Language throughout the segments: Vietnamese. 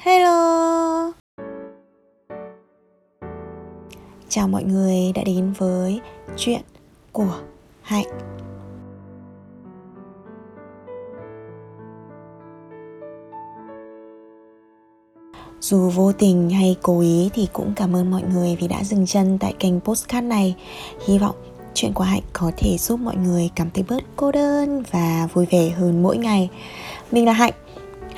Hello. Chào mọi người đã đến với chuyện của Hạnh. Dù vô tình hay cố ý thì cũng cảm ơn mọi người vì đã dừng chân tại kênh postcard này. Hy vọng chuyện của Hạnh có thể giúp mọi người cảm thấy bớt cô đơn và vui vẻ hơn mỗi ngày. Mình là Hạnh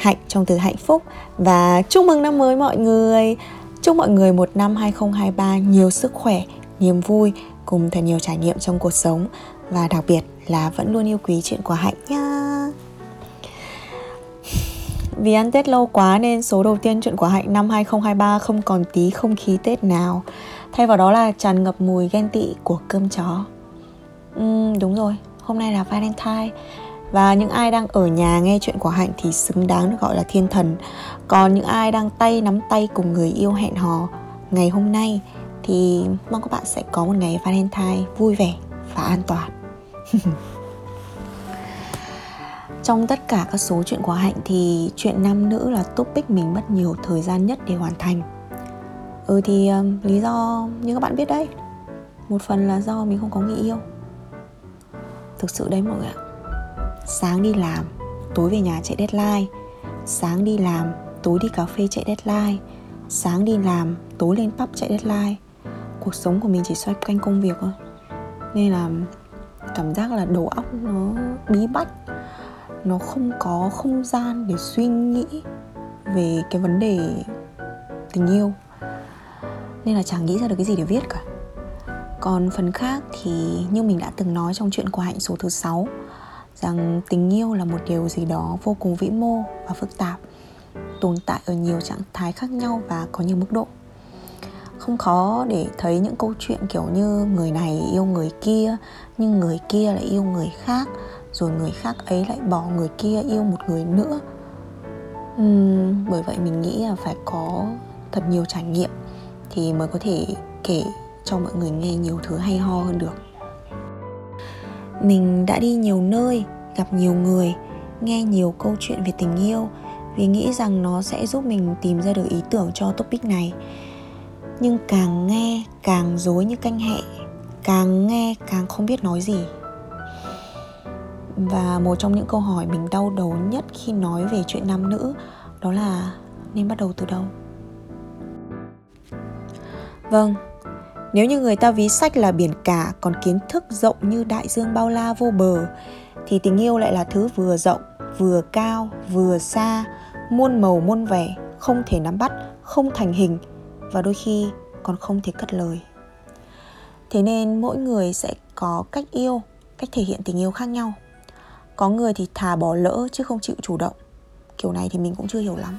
hạnh trong từ hạnh phúc. Và chúc mừng năm mới mọi người. Chúc mọi người một năm 2023 nhiều sức khỏe, niềm vui cùng thật nhiều trải nghiệm trong cuộc sống. Và đặc biệt là vẫn luôn yêu quý chuyện của hạnh nhá. Vì ăn Tết lâu quá nên số đầu tiên chuyện của Hạnh năm 2023 không còn tí không khí Tết nào. Thay vào đó là tràn ngập mùi ghen tị của cơm chó. Uhm, Đúng rồi, hôm nay là Valentine và những ai đang ở nhà nghe chuyện của hạnh thì xứng đáng được gọi là thiên thần. Còn những ai đang tay nắm tay cùng người yêu hẹn hò ngày hôm nay thì mong các bạn sẽ có một ngày valentine vui vẻ và an toàn. Trong tất cả các số chuyện của hạnh thì chuyện nam nữ là topic mình mất nhiều thời gian nhất để hoàn thành. Ừ thì um, lý do như các bạn biết đấy. Một phần là do mình không có người yêu. Thực sự đấy mọi người ạ sáng đi làm, tối về nhà chạy deadline. Sáng đi làm, tối đi cà phê chạy deadline. Sáng đi làm, tối lên pub chạy deadline. Cuộc sống của mình chỉ xoay quanh công việc thôi. Nên là cảm giác là đầu óc nó bí bách. Nó không có không gian để suy nghĩ về cái vấn đề tình yêu. Nên là chẳng nghĩ ra được cái gì để viết cả. Còn phần khác thì như mình đã từng nói trong chuyện của hạnh số thứ 6 rằng tình yêu là một điều gì đó vô cùng vĩ mô và phức tạp tồn tại ở nhiều trạng thái khác nhau và có nhiều mức độ. Không khó để thấy những câu chuyện kiểu như người này yêu người kia nhưng người kia lại yêu người khác rồi người khác ấy lại bỏ người kia yêu một người nữa. Uhm, bởi vậy mình nghĩ là phải có thật nhiều trải nghiệm thì mới có thể kể cho mọi người nghe nhiều thứ hay ho hơn được mình đã đi nhiều nơi, gặp nhiều người, nghe nhiều câu chuyện về tình yêu, vì nghĩ rằng nó sẽ giúp mình tìm ra được ý tưởng cho topic này. Nhưng càng nghe càng dối như canh hẹ, càng nghe càng không biết nói gì. Và một trong những câu hỏi mình đau đầu nhất khi nói về chuyện nam nữ, đó là, nên bắt đầu từ đâu? Vâng nếu như người ta ví sách là biển cả còn kiến thức rộng như đại dương bao la vô bờ thì tình yêu lại là thứ vừa rộng, vừa cao, vừa xa, muôn màu muôn vẻ, không thể nắm bắt, không thành hình và đôi khi còn không thể cất lời. Thế nên mỗi người sẽ có cách yêu, cách thể hiện tình yêu khác nhau. Có người thì thà bỏ lỡ chứ không chịu chủ động. Kiểu này thì mình cũng chưa hiểu lắm.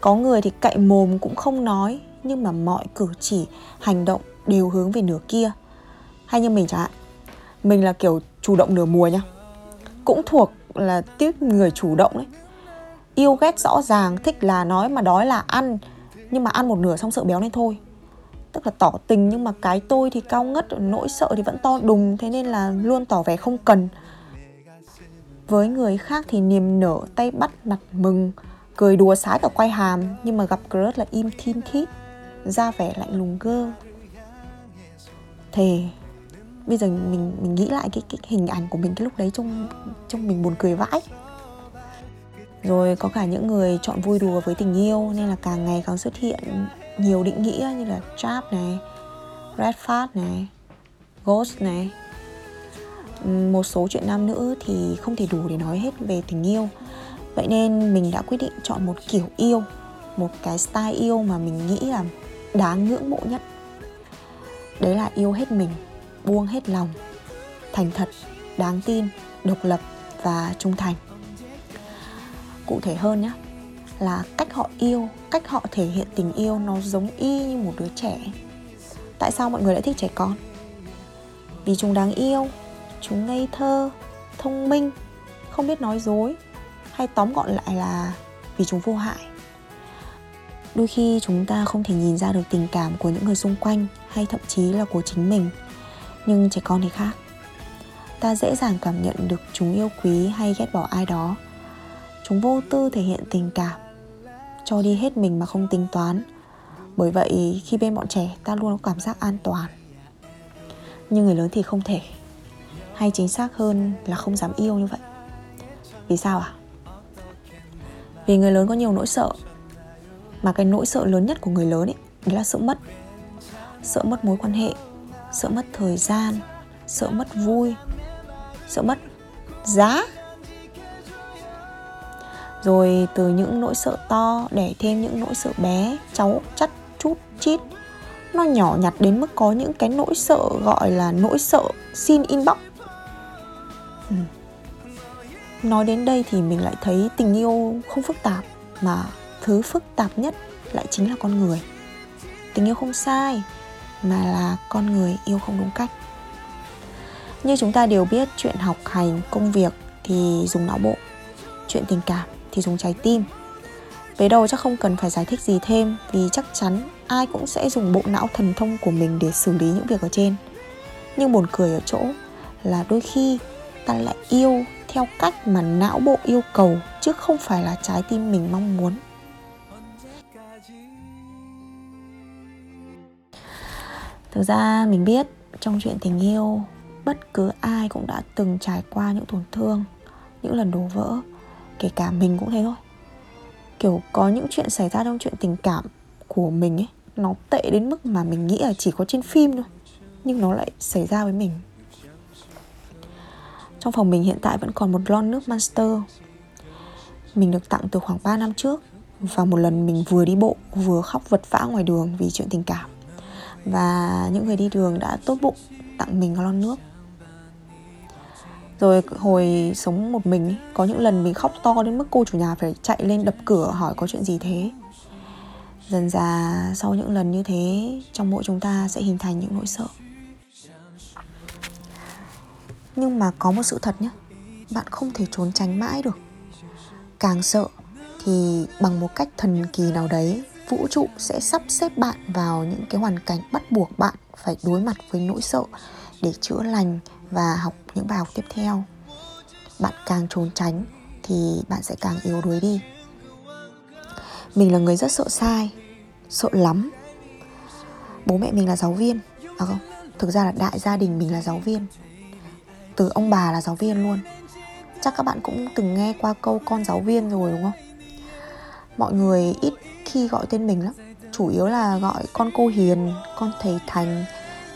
Có người thì cậy mồm cũng không nói nhưng mà mọi cử chỉ, hành động đều hướng về nửa kia. Hay như mình chẳng hạn, mình là kiểu chủ động nửa mùa nhá. Cũng thuộc là tiếp người chủ động đấy. Yêu ghét rõ ràng thích là nói mà đói là ăn nhưng mà ăn một nửa xong sợ béo nên thôi. Tức là tỏ tình nhưng mà cái tôi thì cao ngất nỗi sợ thì vẫn to đùng thế nên là luôn tỏ vẻ không cần. Với người khác thì niềm nở tay bắt mặt mừng cười đùa sái cả quay hàm nhưng mà gặp crush là im thiên thít ra vẻ lạnh lùng cơ, thề bây giờ mình mình nghĩ lại cái, cái hình ảnh của mình cái lúc đấy trông trông mình buồn cười vãi. Rồi có cả những người chọn vui đùa với tình yêu nên là càng ngày càng xuất hiện nhiều định nghĩa như là trap này red flag này ghost này. Một số chuyện nam nữ thì không thể đủ để nói hết về tình yêu. Vậy nên mình đã quyết định chọn một kiểu yêu một cái style yêu mà mình nghĩ là đáng ngưỡng mộ nhất. Đấy là yêu hết mình, buông hết lòng, thành thật, đáng tin, độc lập và trung thành. Cụ thể hơn nhé là cách họ yêu, cách họ thể hiện tình yêu nó giống y như một đứa trẻ. Tại sao mọi người lại thích trẻ con? Vì chúng đáng yêu, chúng ngây thơ, thông minh, không biết nói dối, hay tóm gọn lại là vì chúng vô hại đôi khi chúng ta không thể nhìn ra được tình cảm của những người xung quanh hay thậm chí là của chính mình. Nhưng trẻ con thì khác. Ta dễ dàng cảm nhận được chúng yêu quý hay ghét bỏ ai đó. Chúng vô tư thể hiện tình cảm, cho đi hết mình mà không tính toán. Bởi vậy, khi bên bọn trẻ, ta luôn có cảm giác an toàn. Nhưng người lớn thì không thể. Hay chính xác hơn là không dám yêu như vậy. Vì sao à vì người lớn có nhiều nỗi sợ mà cái nỗi sợ lớn nhất của người lớn ấy đấy là sợ mất. Sợ mất mối quan hệ, sợ mất thời gian, sợ mất vui, sợ mất giá. Rồi từ những nỗi sợ to để thêm những nỗi sợ bé, cháu chắt, chút, chít, nó nhỏ nhặt đến mức có những cái nỗi sợ gọi là nỗi sợ xin inbox. Ừ. nói đến đây thì mình lại thấy tình yêu không phức tạp mà thứ phức tạp nhất lại chính là con người. Tình yêu không sai, mà là con người yêu không đúng cách. Như chúng ta đều biết, chuyện học hành, công việc thì dùng não bộ, chuyện tình cảm thì dùng trái tim. Về đầu chắc không cần phải giải thích gì thêm, vì chắc chắn ai cũng sẽ dùng bộ não thần thông của mình để xử lý những việc ở trên. Nhưng buồn cười ở chỗ là đôi khi ta lại yêu theo cách mà não bộ yêu cầu, chứ không phải là trái tim mình mong muốn. Thực ra mình biết trong chuyện tình yêu, bất cứ ai cũng đã từng trải qua những tổn thương, những lần đổ vỡ, kể cả mình cũng thế thôi. Kiểu có những chuyện xảy ra trong chuyện tình cảm của mình ấy, nó tệ đến mức mà mình nghĩ là chỉ có trên phim thôi, nhưng nó lại xảy ra với mình. Trong phòng mình hiện tại vẫn còn một lon nước Monster. Mình được tặng từ khoảng 3 năm trước, Và một lần mình vừa đi bộ, Vừa khóc vật vã ngoài đường vì chuyện tình cảm. Và những người đi đường đã tốt bụng, Tặng mình lon nước. Rồi hồi sống một mình Có những lần mình khóc to đến mức cô chủ nhà phải chạy lên đập cửa hỏi có chuyện gì thế. Dần dà sau những lần như thế, Trong mỗi chúng ta sẽ hình thành những nỗi sợ. Nhưng mà có một sự thật nhé, Bạn không thể trốn tránh mãi được. Càng sợ thì bằng một cách thần kỳ nào đấy Vũ trụ sẽ sắp xếp bạn vào những cái hoàn cảnh bắt buộc bạn phải đối mặt với nỗi sợ để chữa lành và học những bài học tiếp theo. Bạn càng trốn tránh thì bạn sẽ càng yếu đuối đi. Mình là người rất sợ sai, sợ lắm. Bố mẹ mình là giáo viên à không, thực ra là đại gia đình mình là giáo viên. Từ ông bà là giáo viên luôn. Chắc các bạn cũng từng nghe qua câu con giáo viên rồi, đúng không? Mọi người ít khi gọi tên mình lắm. Chủ yếu là gọi con cô hiền, con thầy thành,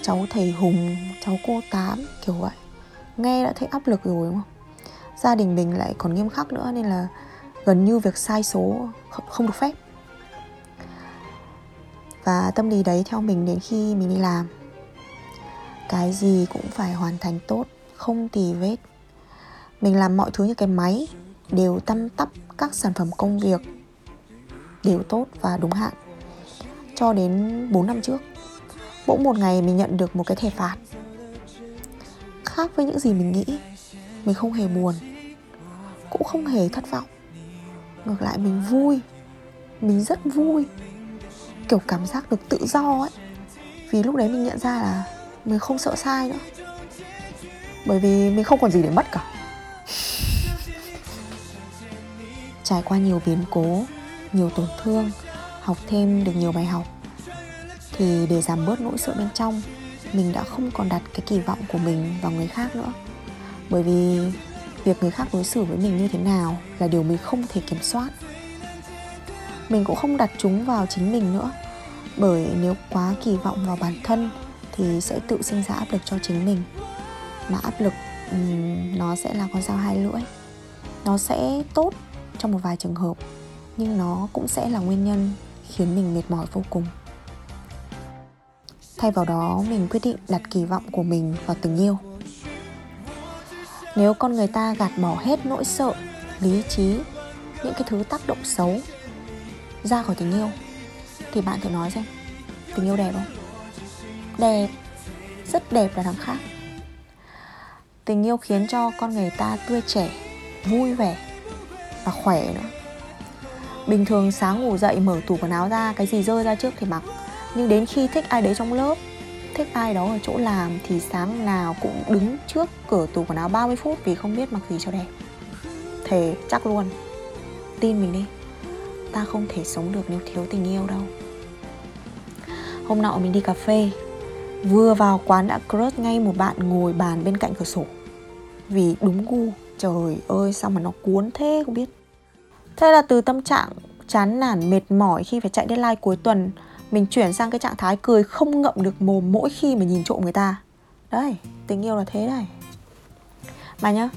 cháu thầy hùng, cháu cô tám, kiểu vậy. Nghe đã thấy áp lực rồi, đúng không? Gia đình mình lại còn nghiêm khắc nữa, nên là gần như việc sai số không được phép. Và tâm lý đấy theo mình đến khi mình đi làm. Cái gì cũng phải hoàn thành tốt, không tì vết. Mình làm mọi thứ như cái máy, đều tăm tắp các sản phẩm công việc đều tốt và đúng hạn. Cho đến 4 năm trước bỗng một ngày mình nhận được một cái thẻ phạt. Khác với những gì mình nghĩ, mình không hề buồn, cũng không hề thất vọng. Ngược lại mình vui, mình rất vui. Kiểu cảm giác được tự do ấy. Vì lúc đấy mình nhận ra là mình không sợ sai nữa. Bởi vì mình không còn gì để mất cả. Trải qua nhiều biến cố nhiều tổn thương học thêm được nhiều bài học. Thì để giảm bớt nỗi sợ bên trong mình đã không còn đặt cái kỳ vọng của mình vào người khác nữa. Bởi vì việc người khác đối xử với mình như thế nào là điều mình không thể kiểm soát. Mình cũng không đặt chúng vào chính mình nữa bởi nếu quá kỳ vọng vào bản thân thì sẽ tự sinh ra áp lực cho chính mình. Mà áp lực um, nó sẽ là con dao hai lưỡi. Nó sẽ tốt trong một vài trường hợp nhưng nó cũng sẽ là nguyên nhân khiến mình mệt mỏi vô cùng. Thay vào đó, mình quyết định đặt kỳ vọng của mình vào tình yêu. Nếu con người ta gạt bỏ hết nỗi sợ, lý trí, những cái thứ tác động xấu ra khỏi tình yêu, thì bạn thử nói xem, tình yêu đẹp không? Đẹp, rất đẹp là đằng khác. Tình yêu khiến cho con người ta tươi trẻ, vui vẻ và khỏe nữa bình thường sáng ngủ dậy mở tủ quần áo ra, cái gì rơi ra trước thì mặc. Nhưng đến khi thích ai đấy trong lớp, thích ai đó ở chỗ làm thì sáng nào cũng đứng trước cửa tủ quần áo 30 phút vì không biết mặc gì cho đẹp. Thề, chắc luôn. Tin mình đi. Ta không thể sống được nếu thiếu tình yêu đâu. Hôm nọ mình đi cà phê. Vừa vào quán đã crush, ngay một bạn ngồi bàn bên cạnh cửa sổ. Vì đúng gu. Trời ơi, sao mà nó cuốn thế không biết thế là từ tâm trạng chán nản, mệt mỏi khi phải chạy deadline cuối tuần, mình chuyển sang cái trạng thái cười không ngậm được mồm mỗi khi mà nhìn trộm người ta. Đấy, tình yêu là thế này mà nhá,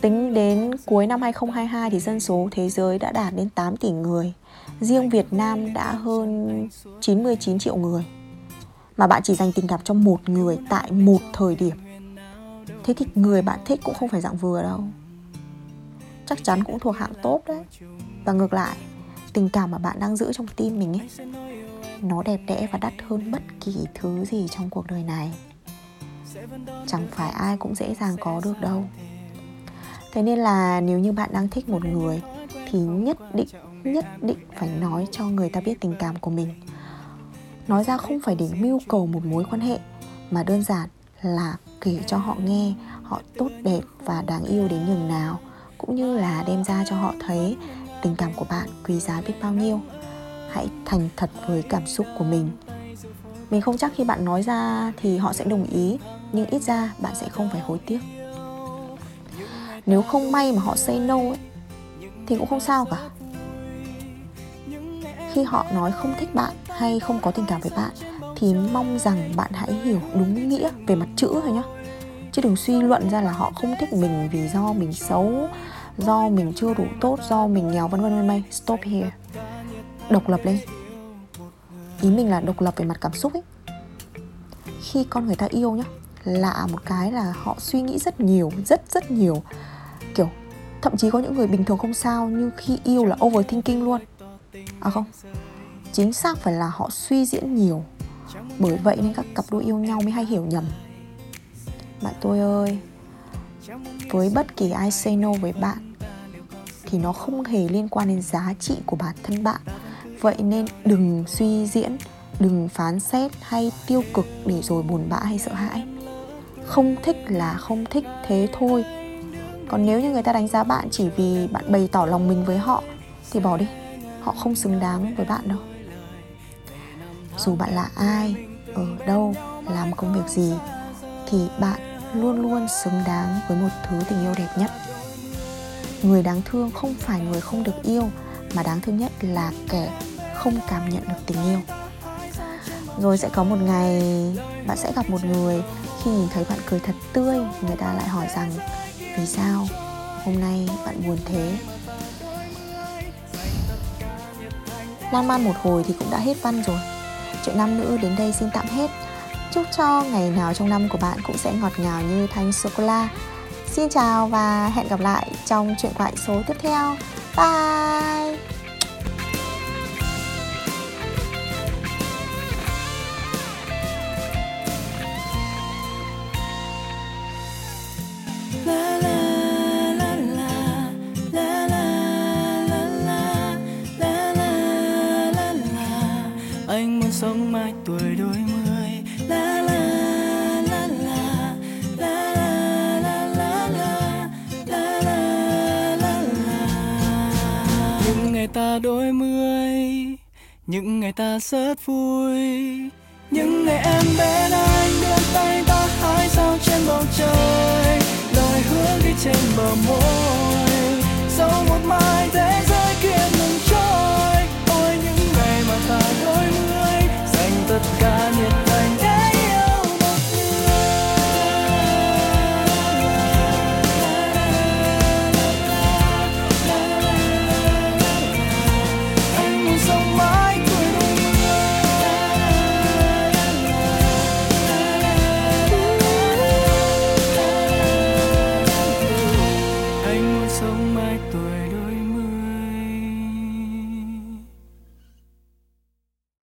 tính đến cuối năm 2022 thì dân số thế giới đã đạt đến 8 tỷ người. Riêng Việt Nam đã hơn 99 triệu người. Mà bạn chỉ dành tình cảm cho một người tại một thời điểm. Thế thì người bạn thích cũng không phải dạng vừa đâu chắc chắn cũng thuộc hạng tốt đấy. Và ngược lại, tình cảm mà bạn đang giữ trong tim mình ấy, nó đẹp đẽ và đắt hơn bất kỳ thứ gì trong cuộc đời này. Chẳng phải ai cũng dễ dàng có được đâu. Thế nên là nếu như bạn đang thích một người, thì nhất định nhất định phải nói cho người ta biết tình cảm của mình. Nói ra không phải để mưu cầu một mối quan hệ, mà đơn giản là kể cho họ nghe họ tốt đẹp và đáng yêu đến nhường nào cũng như là đem ra cho họ thấy tình cảm của bạn quý giá biết bao nhiêu. Hãy thành thật với cảm xúc của mình. Mình không chắc khi bạn nói ra thì họ sẽ đồng ý nhưng ít ra bạn sẽ không phải hối tiếc. Nếu không may mà họ say no ấy, thì cũng không sao cả. Khi họ nói không thích bạn hay không có tình cảm với bạn thì mong rằng bạn hãy hiểu đúng nghĩa về mặt chữ thôi nhé chứ đừng suy luận ra là họ không thích mình vì do mình xấu, do mình chưa đủ tốt, do mình nghèo, vân vân vân vân. Stop here. Độc lập lên. Ý mình là độc lập về mặt cảm xúc ấy. Khi con người ta yêu nhá, lạ một cái là họ suy nghĩ rất nhiều, rất rất nhiều. Kiểu, thậm chí có những người bình thường không sao, nhưng khi yêu là overthinking luôn. À không, chính xác phải là họ suy diễn nhiều. Bởi vậy nên các cặp đôi yêu nhau mới hay hiểu nhầm bạn tôi ơi, với bất kỳ ai say no với bạn thì nó không hề liên quan đến giá trị của bản thân bạn. Vậy nên đừng suy diễn, đừng phán xét hay tiêu cực để rồi buồn bã hay sợ hãi. Không thích là không thích thế thôi. Còn nếu như người ta đánh giá bạn chỉ vì bạn bày tỏ lòng mình với họ, thì bỏ đi. Họ không xứng đáng với bạn đâu. Dù bạn là ai, ở đâu, làm công việc gì, thì bạn luôn luôn xứng đáng với một thứ tình yêu đẹp nhất. Người đáng thương không phải người không được yêu, mà đáng thương nhất là kẻ không cảm nhận được tình yêu. Rồi sẽ có một ngày, bạn sẽ gặp một người khi nhìn thấy bạn cười thật tươi, người ta lại hỏi rằng, vì sao? Hôm nay bạn buồn thế? Lan man một hồi thì cũng đã hết văn rồi. Chuyện nam nữ đến đây xin tạm hết chúc cho ngày nào trong năm của bạn cũng sẽ ngọt ngào như thanh sô cô la. Xin chào và hẹn gặp lại trong chuyện thoại số tiếp theo. Bye! Sống ta đôi mươi, những ngày ta rất vui. Những ngày em bên anh đưa tay ta hái sao trên bầu trời lời hứa ghi trên bờ môi. Dẫu một mai thế